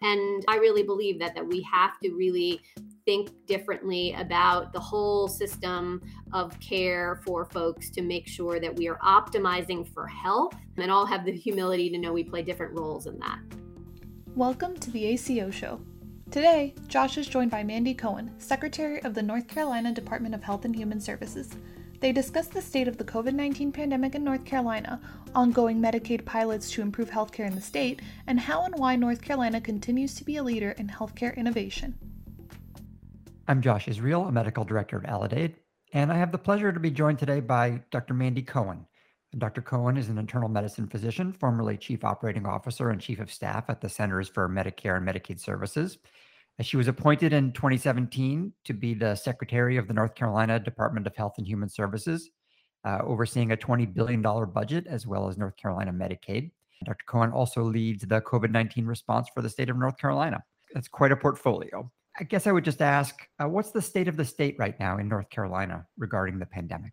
And I really believe that that we have to really think differently about the whole system of care for folks to make sure that we are optimizing for health and all have the humility to know we play different roles in that. Welcome to the ACO show. Today, Josh is joined by Mandy Cohen, Secretary of the North Carolina Department of Health and Human Services. They discuss the state of the COVID 19 pandemic in North Carolina, ongoing Medicaid pilots to improve healthcare in the state, and how and why North Carolina continues to be a leader in healthcare innovation. I'm Josh Israel, a medical director at Aledade, and I have the pleasure to be joined today by Dr. Mandy Cohen. Dr. Cohen is an internal medicine physician, formerly chief operating officer and chief of staff at the Centers for Medicare and Medicaid Services. She was appointed in 2017 to be the secretary of the North Carolina Department of Health and Human Services, uh, overseeing a $20 billion budget as well as North Carolina Medicaid. Dr. Cohen also leads the COVID 19 response for the state of North Carolina. That's quite a portfolio. I guess I would just ask uh, what's the state of the state right now in North Carolina regarding the pandemic?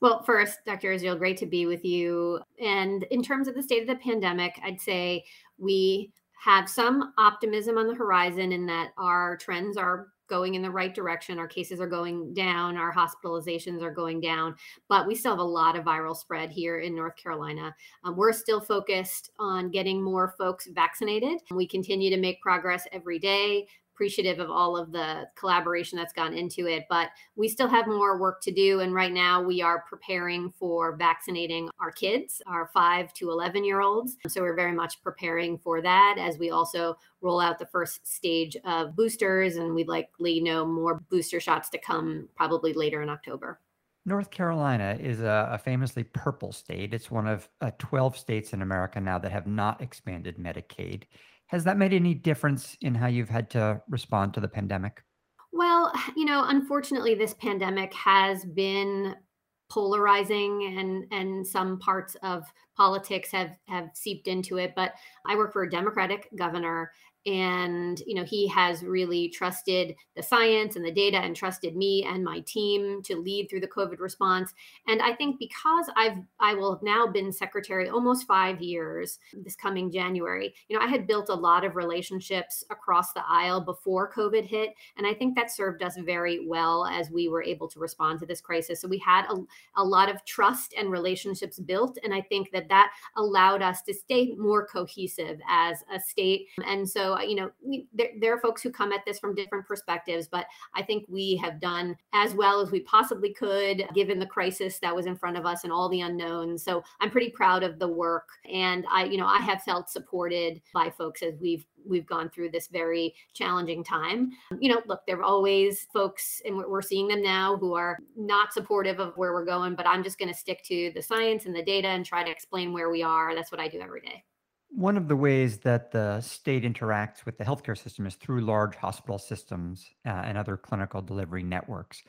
Well, first, Dr. Israel, great to be with you. And in terms of the state of the pandemic, I'd say we have some optimism on the horizon in that our trends are going in the right direction. Our cases are going down, our hospitalizations are going down, but we still have a lot of viral spread here in North Carolina. Um, we're still focused on getting more folks vaccinated. We continue to make progress every day appreciative of all of the collaboration that's gone into it, but we still have more work to do. And right now, we are preparing for vaccinating our kids, our five to 11 year olds. So we're very much preparing for that as we also roll out the first stage of boosters. And we'd likely know more booster shots to come probably later in October. North Carolina is a, a, famously purple state. It's one of uh, 12 states in America now that have not expanded Medicaid. Has that made any difference in how you've had to respond to the pandemic? Well, you know, unfortunately, this pandemic has been polarizing and and some parts of politics have have seeped into it but i work for a democratic governor and you know he has really trusted the science and the data and trusted me and my team to lead through the covid response. And i think because i've i will have now been secretary almost 5 years this coming january you know i had built a lot of relationships across the aisle before covid hit. And i think that served us very well as we were able to respond to this crisis. So we had a, a lot of trust and relationships built. And i think that that allowed us to stay more cohesive as a state. And so you know, there, there are folks who come at this from different perspectives, but I think we have done as well as we possibly could given the crisis that was in front of us and all the unknowns. So I'm pretty proud of the work. And I, you know, I have felt supported by folks as we've we've gone through this very challenging time. You know, look, there are always folks, and we're seeing them now, who are not supportive of where we're going, but I'm just going to stick to the science and the data and try to explain where we are. That's what I do every day. One of the ways that the state interacts with the healthcare system is through large hospital systems uh, and other clinical delivery networks.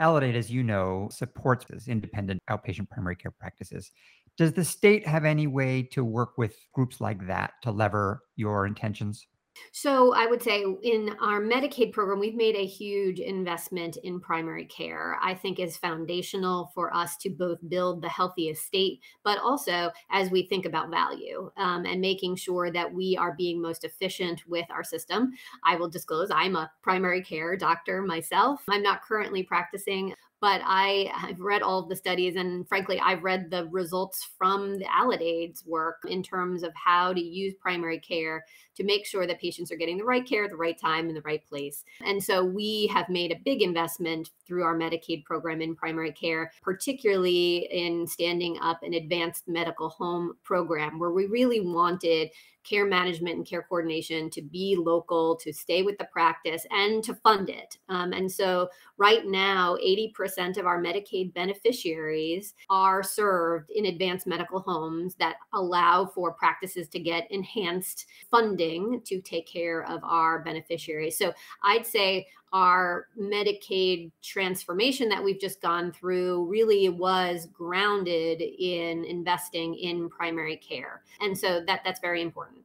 Aledade, as you know, supports independent outpatient primary care practices. Does the state have any way to work with groups like that to lever your intentions? So I would say in our Medicaid program, we've made a huge investment in primary care. I think is foundational for us to both build the healthiest state, but also as we think about value um, and making sure that we are being most efficient with our system. I will disclose I'm a primary care doctor myself. I'm not currently practicing, but I have read all of the studies and frankly, I've read the results from the Aledade's work in terms of how to use primary care to make sure that patients are getting the right care at the right time in the right place. And so we have made a big investment through our Medicaid program in primary care, particularly in standing up an advanced medical home program where we really wanted care management and care coordination to be local, to stay with the practice, and to fund it. Um, and so, right now, 80% of our Medicaid beneficiaries are served in advanced medical homes that allow for practices to get enhanced funding to take care of our beneficiaries. So, I'd say our Medicaid transformation that we've just gone through really was grounded in investing in primary care. And so that that's very important.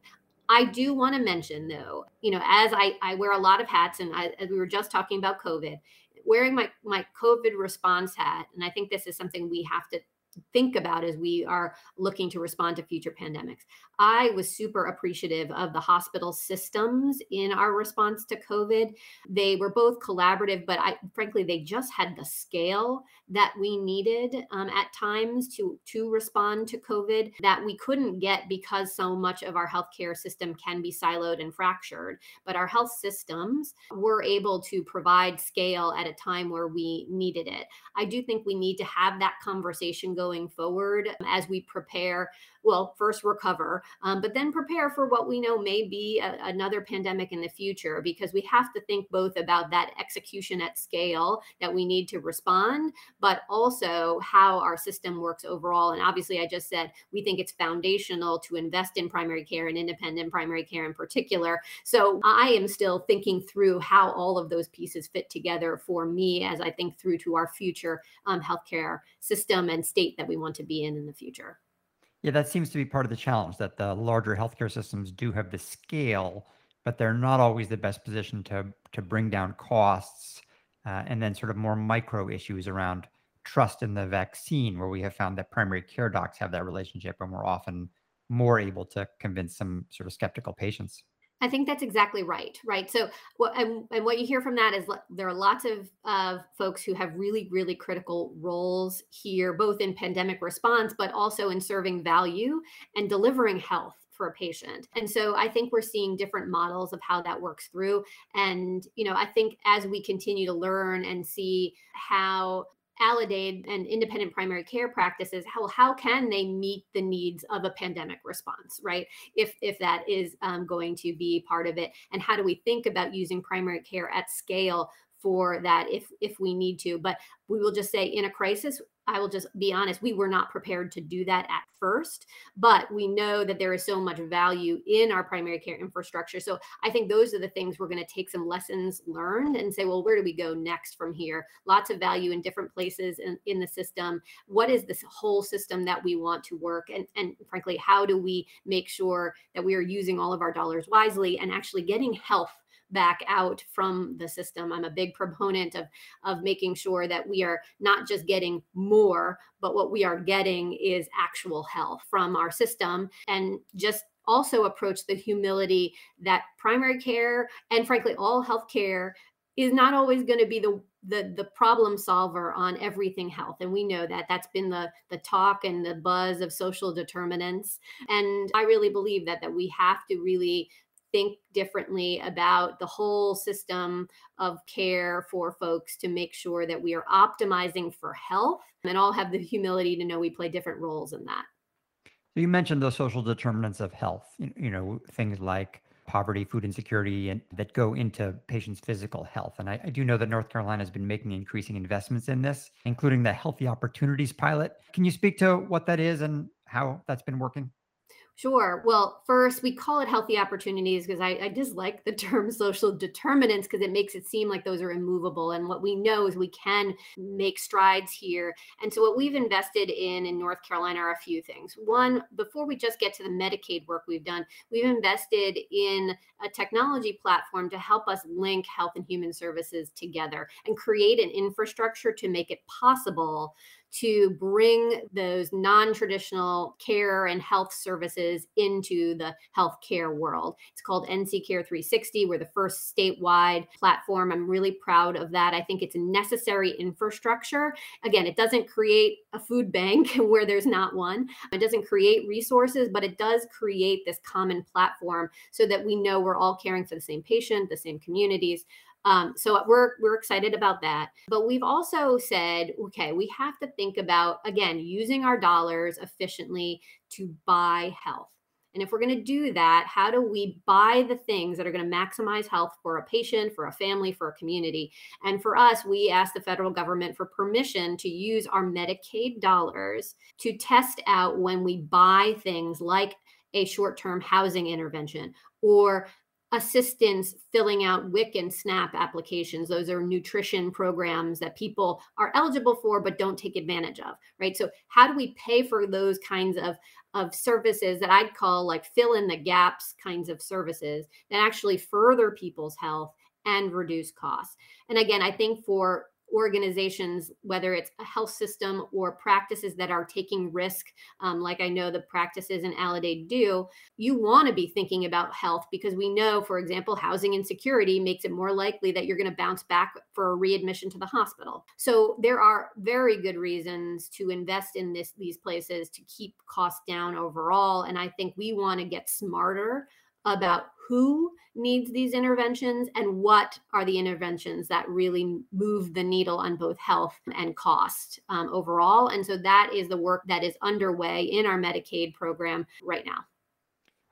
I do want to mention though, you know, as I, I wear a lot of hats and I, as we were just talking about COVID, wearing my, my COVID response hat, and I think this is something we have to think about as we are looking to respond to future pandemics. I was super appreciative of the hospital systems in our response to COVID. They were both collaborative, but I frankly they just had the scale that we needed um, at times to to respond to COVID that we couldn't get because so much of our healthcare system can be siloed and fractured. But our health systems were able to provide scale at a time where we needed it. I do think we need to have that conversation going forward um, as we prepare well, first recover, um, but then prepare for what we know may be a, another pandemic in the future, because we have to think both about that execution at scale that we need to respond, but also how our system works overall. And obviously, I just said we think it's foundational to invest in primary care and independent primary care in particular. So I am still thinking through how all of those pieces fit together for me as I think through to our future um, healthcare system and state that we want to be in in the future. Yeah, that seems to be part of the challenge that the larger healthcare systems do have the scale, but they're not always the best position to to bring down costs, uh, and then sort of more micro issues around trust in the vaccine, where we have found that primary care docs have that relationship, and we're often more able to convince some sort of skeptical patients. I think that's exactly right. Right. So, what and, and what you hear from that is there are lots of of folks who have really, really critical roles here, both in pandemic response, but also in serving value and delivering health for a patient. And so I think we're seeing different models of how that works through. And, you know, I think as we continue to learn and see how Aledade and independent primary care practices, how how can they meet the needs of a pandemic response, right? If if that is um, going to be part of it, and how do we think about using primary care at scale for that if if we need to? But we will just say in a crisis, I will just be honest, we were not prepared to do that at first, but we know that there is so much value in our primary care infrastructure. So I think those are the things we're going to take some lessons learned and say, well, where do we go next from here? Lots of value in different places in, in the system. What is this whole system that we want to work? And, and frankly, how do we make sure that we are using all of our dollars wisely and actually getting health back out from the system. I'm a big proponent of of making sure that we are not just getting more, but what we are getting is actual health from our system and just also approach the humility that primary care and frankly all healthcare is not always going to be the the the problem solver on everything health and we know that that's been the the talk and the buzz of social determinants and i really believe that that we have to really think differently about the whole system of care for folks to make sure that we are optimizing for health and all have the humility to know we play different roles in that. So you mentioned the social determinants of health, you know, things like poverty, food insecurity, and that go into patients' physical health. And I, I, do know that North Carolina has been making increasing investments in this, including the Healthy Opportunities Pilot. Can you speak to what that is and how that's been working? Sure. Well, first, we call it healthy opportunities because I, I dislike the term social determinants because it makes it seem like those are immovable. And what we know is we can make strides here. And so, what we've invested in in North Carolina are a few things. One, before we just get to the Medicaid work we've done, we've invested in a technology platform to help us link health and human services together and create an infrastructure to make it possible to bring those non traditional care and health services into the healthcare world. It's called NC Care 360. We're the first statewide platform. I'm really proud of that. I think it's a necessary infrastructure. Again, it doesn't create a food bank where there's not one, it doesn't create resources, but it does create this common platform so that we know we're all caring for the same patient, the same communities. Um, so we're we're excited about that. But we've also said, okay, we have to think about again using our dollars efficiently to buy health. And if we're going to do that, how do we buy the things that are going to maximize health for a patient, for a family, for a community? And for us, we asked the federal government for permission to use our Medicaid dollars to test out when we buy things like a short term housing intervention or assistance filling out WIC and SNAP applications. Those are nutrition programs that people are eligible for but don't take advantage of, right? So how do we pay for those kinds of of services that I'd call like fill in the gaps kinds of services that actually further people's health and reduce costs. And again, I think for organizations, whether it's a health system or practices that are taking risk, um, like I know the practices in Aledade do, you want to be thinking about health because we know, for example, housing insecurity makes it more likely that you're going to bounce back for a readmission to the hospital. So there are very good reasons to invest in this these places to keep costs down overall. And I think we want to get smarter about who needs these interventions and what are the interventions that really move the needle on both health and cost um, overall. And so that is the work that is underway in our Medicaid program right now.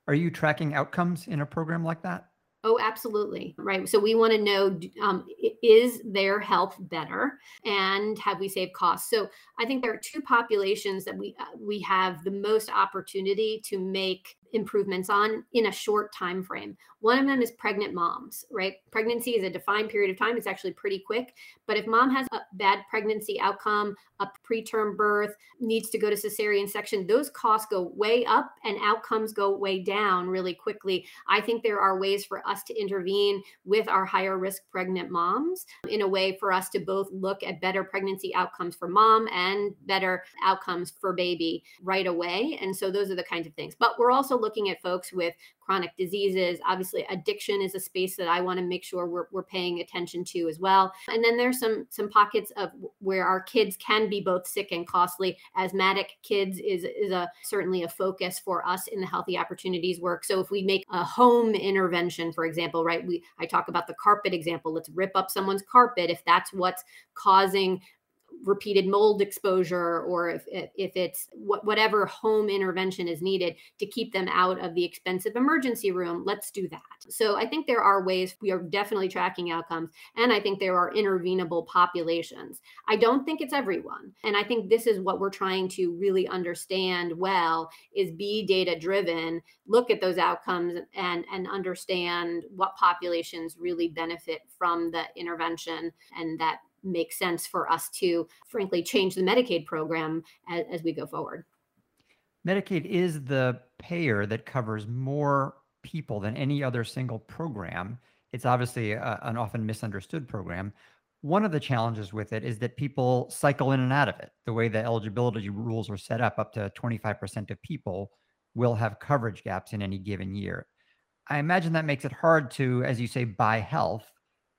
Are you tracking outcomes in a program like that? Oh, absolutely. Right. So we want to know um, is their health better and have we saved costs? So I think there are two populations that we uh, we have the most opportunity to make improvements on in a short time frame. One of them is pregnant moms, right? Pregnancy is a defined period of time. It's actually pretty quick. But if mom has a bad pregnancy outcome, a preterm birth, needs to go to cesarean section, those costs go way up and outcomes go way down really quickly. I think there are ways for us to intervene with our higher risk pregnant moms in a way for us to both look at better pregnancy outcomes for mom and better outcomes for baby right away. And so those are the kinds of things. But we're also looking at folks with chronic diseases. Obviously, addiction is a space that I want to make sure we're, we're paying attention to as well. And then there's some some pockets of where our kids can be both sick and costly. Asthmatic kids is is a certainly a focus for us in the healthy opportunities work. So if we make a home intervention, for example, right? We I talk about the carpet example. Let's rip up someone's carpet if that's what's causing repeated mold exposure or if, if it's whatever home intervention is needed to keep them out of the expensive emergency room let's do that. So i think there are ways we are definitely tracking outcomes and i think there are intervenable populations. I don't think it's everyone and i think this is what we're trying to really understand well is be data driven look at those outcomes and and understand what populations really benefit from the intervention and that make sense for us to, frankly, change the Medicaid program as, as we go forward. Medicaid is the payer that covers more people than any other single program. It's obviously a, an often misunderstood program. One of the challenges with it is that people cycle in and out of it. The way the eligibility rules are set up, up to 25% of people will have coverage gaps in any given year. I imagine that makes it hard to, as you say, buy health.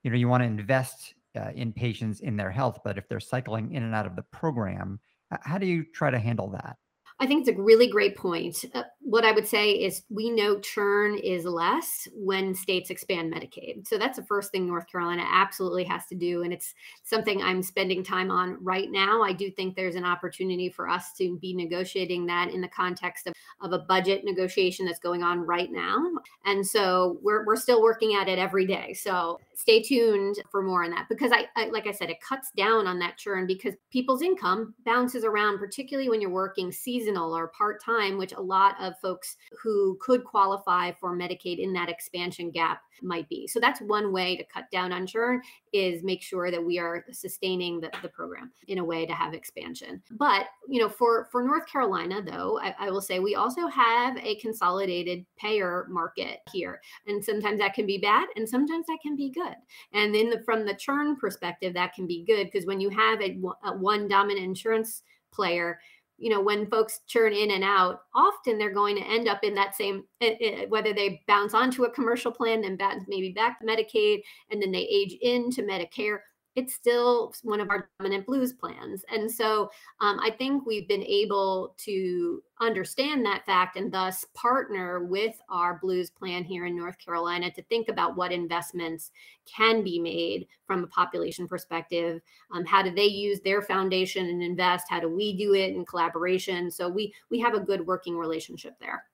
You know, you want to invest uh, in patients in their health, but if they're cycling in and out of the program, how do you try to handle that? I think it's a really great point. Uh, what I would say is we know churn is less when states expand Medicaid. So that's the first thing North Carolina absolutely has to do. And it's something I'm spending time on right now. I do think there's an opportunity for us to be negotiating that in the context of, of a budget negotiation that's going on right now. And so we're, we're still working at it every day. So stay tuned for more on that because I, I like I said, it cuts down on that churn because people's income bounces around, particularly when you're working seasonal or part time, which a lot of folks who could qualify for Medicaid in that expansion gap might be. So that's one way to cut down on churn is make sure that we are sustaining the, the program in a way to have expansion. But you know, for for North Carolina, though, I, I will say we also have a consolidated payer market here, and sometimes that can be bad, and sometimes that can be good. And then the, from the churn perspective, that can be good because when you have a, a one dominant insurance player you know when folks churn in and out often they're going to end up in that same eh, eh, whether they bounce onto a commercial plan then bounce maybe back to medicaid and then they age into medicare it's still one of our dominant blues plans. And so um, I think we've been able to understand that fact and thus partner with our blues plan here in North Carolina to think about what investments can be made from a population perspective. Um, how do they use their foundation and invest? How do we do it in collaboration? So we we have a good working relationship there.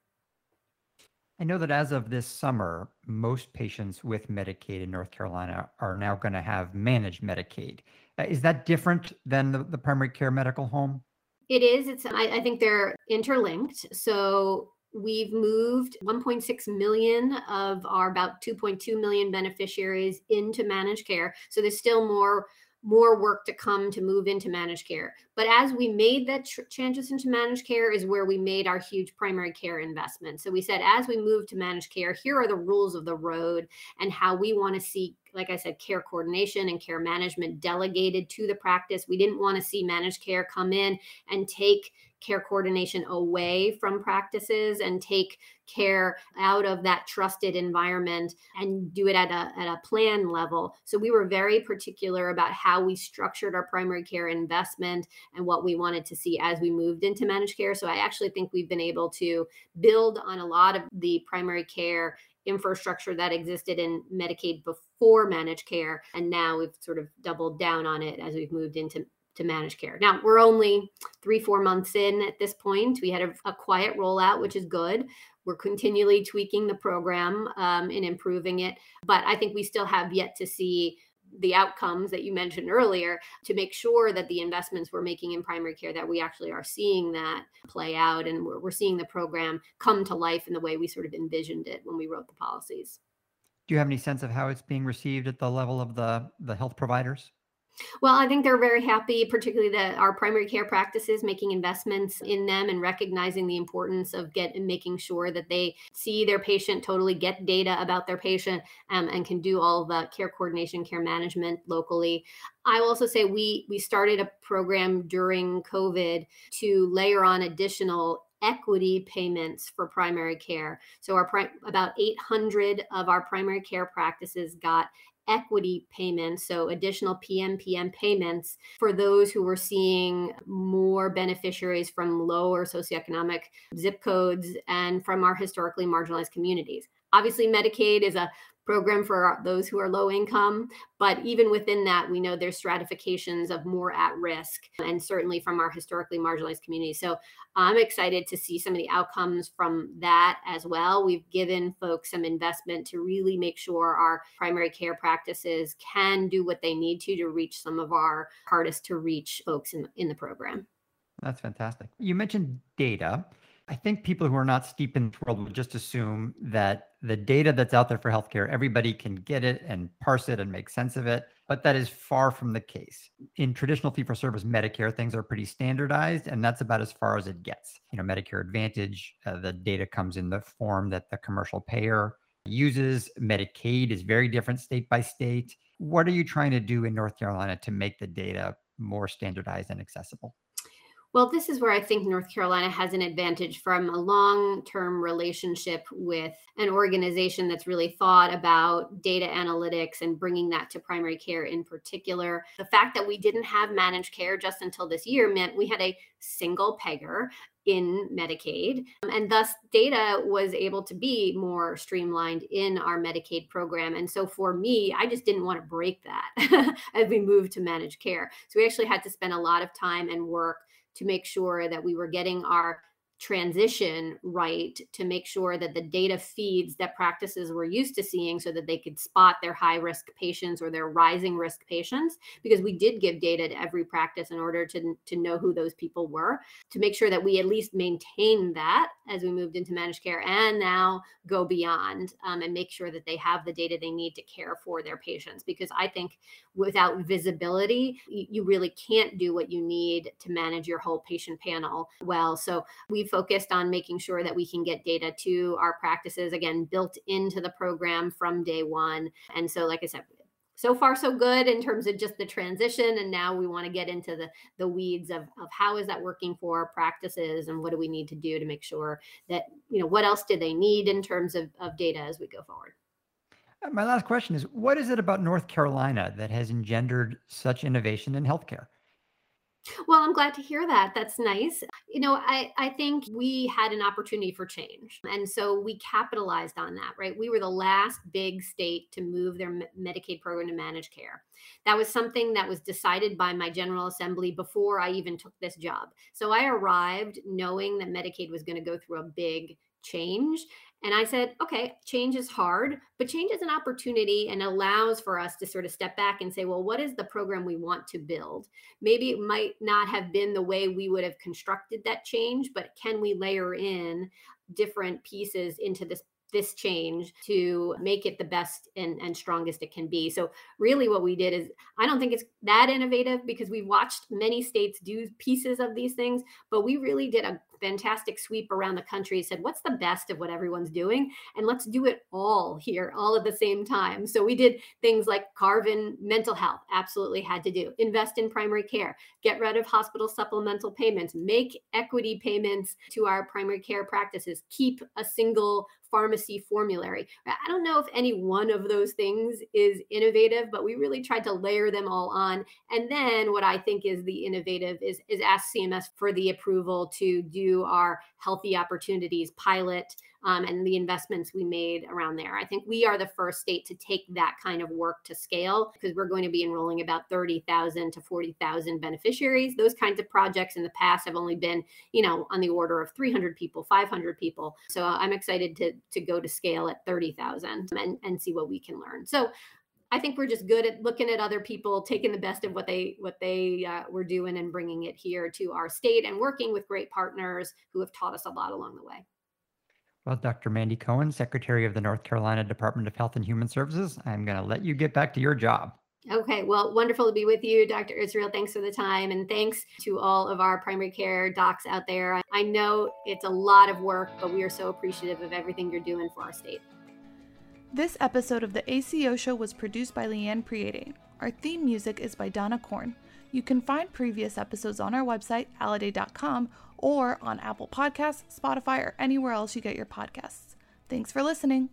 I know that as of this summer, most patients with Medicaid in North Carolina are now going to have managed Medicaid. Uh, is that different than the, the primary care medical home? It is. It's. I, I think they're interlinked. So we've moved 1.6 million of our about 2.2 million beneficiaries into managed care. So there's still more more work to come to move into managed care. But as we made that tr- transition to managed care, is where we made our huge primary care investment. So we said, as we move to managed care, here are the rules of the road and how we want to see like I said, care coordination and care management delegated to the practice. We didn't want to see managed care come in and take care coordination away from practices and take care out of that trusted environment and do it at a, at a plan level. So we were very particular about how we structured our primary care investment and what we wanted to see as we moved into managed care. So I actually think we've been able to build on a lot of the primary care infrastructure that existed in Medicaid before managed care. And now we've sort of doubled down on it as we've moved into to managed care. Now we're only three, four months in at this point. We had a, a quiet rollout, which is good. We're continually tweaking the program um, and improving it. But I think we still have yet to see the outcomes that you mentioned earlier to make sure that the investments we're making in primary care that we actually are seeing that play out and we're, we're seeing the program come to life in the way we sort of envisioned it when we wrote the policies do you have any sense of how it's being received at the level of the the health providers well, I think they're very happy, particularly that our primary care practices making investments in them and recognizing the importance of get making sure that they see their patient, totally get data about their patient, um, and can do all the care coordination, care management locally. I will also say we we started a program during COVID to layer on additional equity payments for primary care. So our pri- about 800 of our primary care practices got equity payments, so additional PMPM payments for those who were seeing more beneficiaries from lower socioeconomic zip codes and from our historically marginalized communities. Obviously, Medicaid is a program for those who are low income. But even within that, we know there's stratifications of more at risk, and certainly from our historically marginalized communities. So I'm excited to see some of the outcomes from that as well. We've given folks some investment to really make sure our primary care practices can do what they need to to reach some of our hardest to reach folks in, in the program. That's fantastic. You mentioned data. I think people who are not steep in the world would just assume that the data that's out there for healthcare, everybody can get it and parse it and make sense of it. But that is far from the case. In traditional fee for service Medicare, things are pretty standardized, and that's about as far as it gets. You know, Medicare Advantage, uh, the data comes in the form that the commercial payer uses. Medicaid is very different state by state. What are you trying to do in North Carolina to make the data more standardized and accessible? Well, this is where I think North Carolina has an advantage from a long term relationship with an organization that's really thought about data analytics and bringing that to primary care in particular. The fact that we didn't have managed care just until this year meant we had a single payer in Medicaid. Um, and thus, data was able to be more streamlined in our Medicaid program. And so, for me, I just didn't want to break that as we moved to managed care. So, we actually had to spend a lot of time and work to make sure that we were getting our transition right to make sure that the data feeds that practices were used to seeing so that they could spot their high risk patients or their rising risk patients because we did give data to every practice in order to, to know who those people were to make sure that we at least maintain that as we moved into managed care and now go beyond um, and make sure that they have the data they need to care for their patients. Because i think without visibility you, really can't do what you need to manage your whole patient panel well. So we focused on making sure that we can get data to our practices again built into the program from day one. And so like i said so far so good in terms of just the transition and now we want to get into the the weeds of, of how is that working for practices and what do we need to do to make sure that you know what else do they need in terms of, of data as we go forward. Uh, my last question is what is it about north carolina that has engendered such innovation in healthcare well, I'm glad to hear that. That's nice. You know, I, I think we had an opportunity for change. And so we capitalized on that, right? We were the last big state to move their Medicaid program to managed care. That was something that was decided by my General Assembly before I even took this job. So I arrived knowing that Medicaid was going to go through a big change and I said, okay, change is hard, but change is an opportunity and allows for us to sort of step back and say, well, what is the program we want to build? Maybe it might not have been the way we would have constructed that change, but can we layer in different pieces into this this change to make it the best and, and strongest it can be. So, really, what we did is I don't think it's that innovative because we watched many states do pieces of these things, but we really did a fantastic sweep around the country said what's the best of what everyone's doing and let's do it all here all at the same time so we did things like carve in mental health absolutely had to do invest in primary care get rid of hospital supplemental payments make equity payments to our primary care practices keep a single pharmacy formulary. I don't know if any one of those things is innovative, but we really tried to layer them all on. And then what I think is the innovative is, is ask CMS for the approval to do our healthy opportunities pilot um, and the investments we made around there. I think we are the first state to take that kind of work to scale because we're going to be enrolling about 30,000 to 40,000 beneficiaries. Those kinds of projects in the past have only been, you know, on the order of 300 people, 500 people. So I'm excited to to go to scale at 30,000 and and see what we can learn. So I think we're just good at looking at other people, taking the best of what they what they uh, were doing and bringing it here to our state, and working with great partners who have taught us a lot along the way. Well, Dr. Mandy Cohen, Secretary of the North Carolina Department of Health and Human Services, I'm going to let you get back to your job. Okay, well, wonderful to be with you, Dr. Israel. Thanks for the time. And thanks to all of our primary care docs out there. I know it's a lot of work, but we are so appreciative of everything you're doing for our state. This episode of the ACO Show was produced by Leanne Priede. Our theme music is by Donna Korn. You can find previous episodes on our website, aledade.com, or on Apple Podcasts, Spotify, or anywhere else you get your podcasts. Thanks for listening.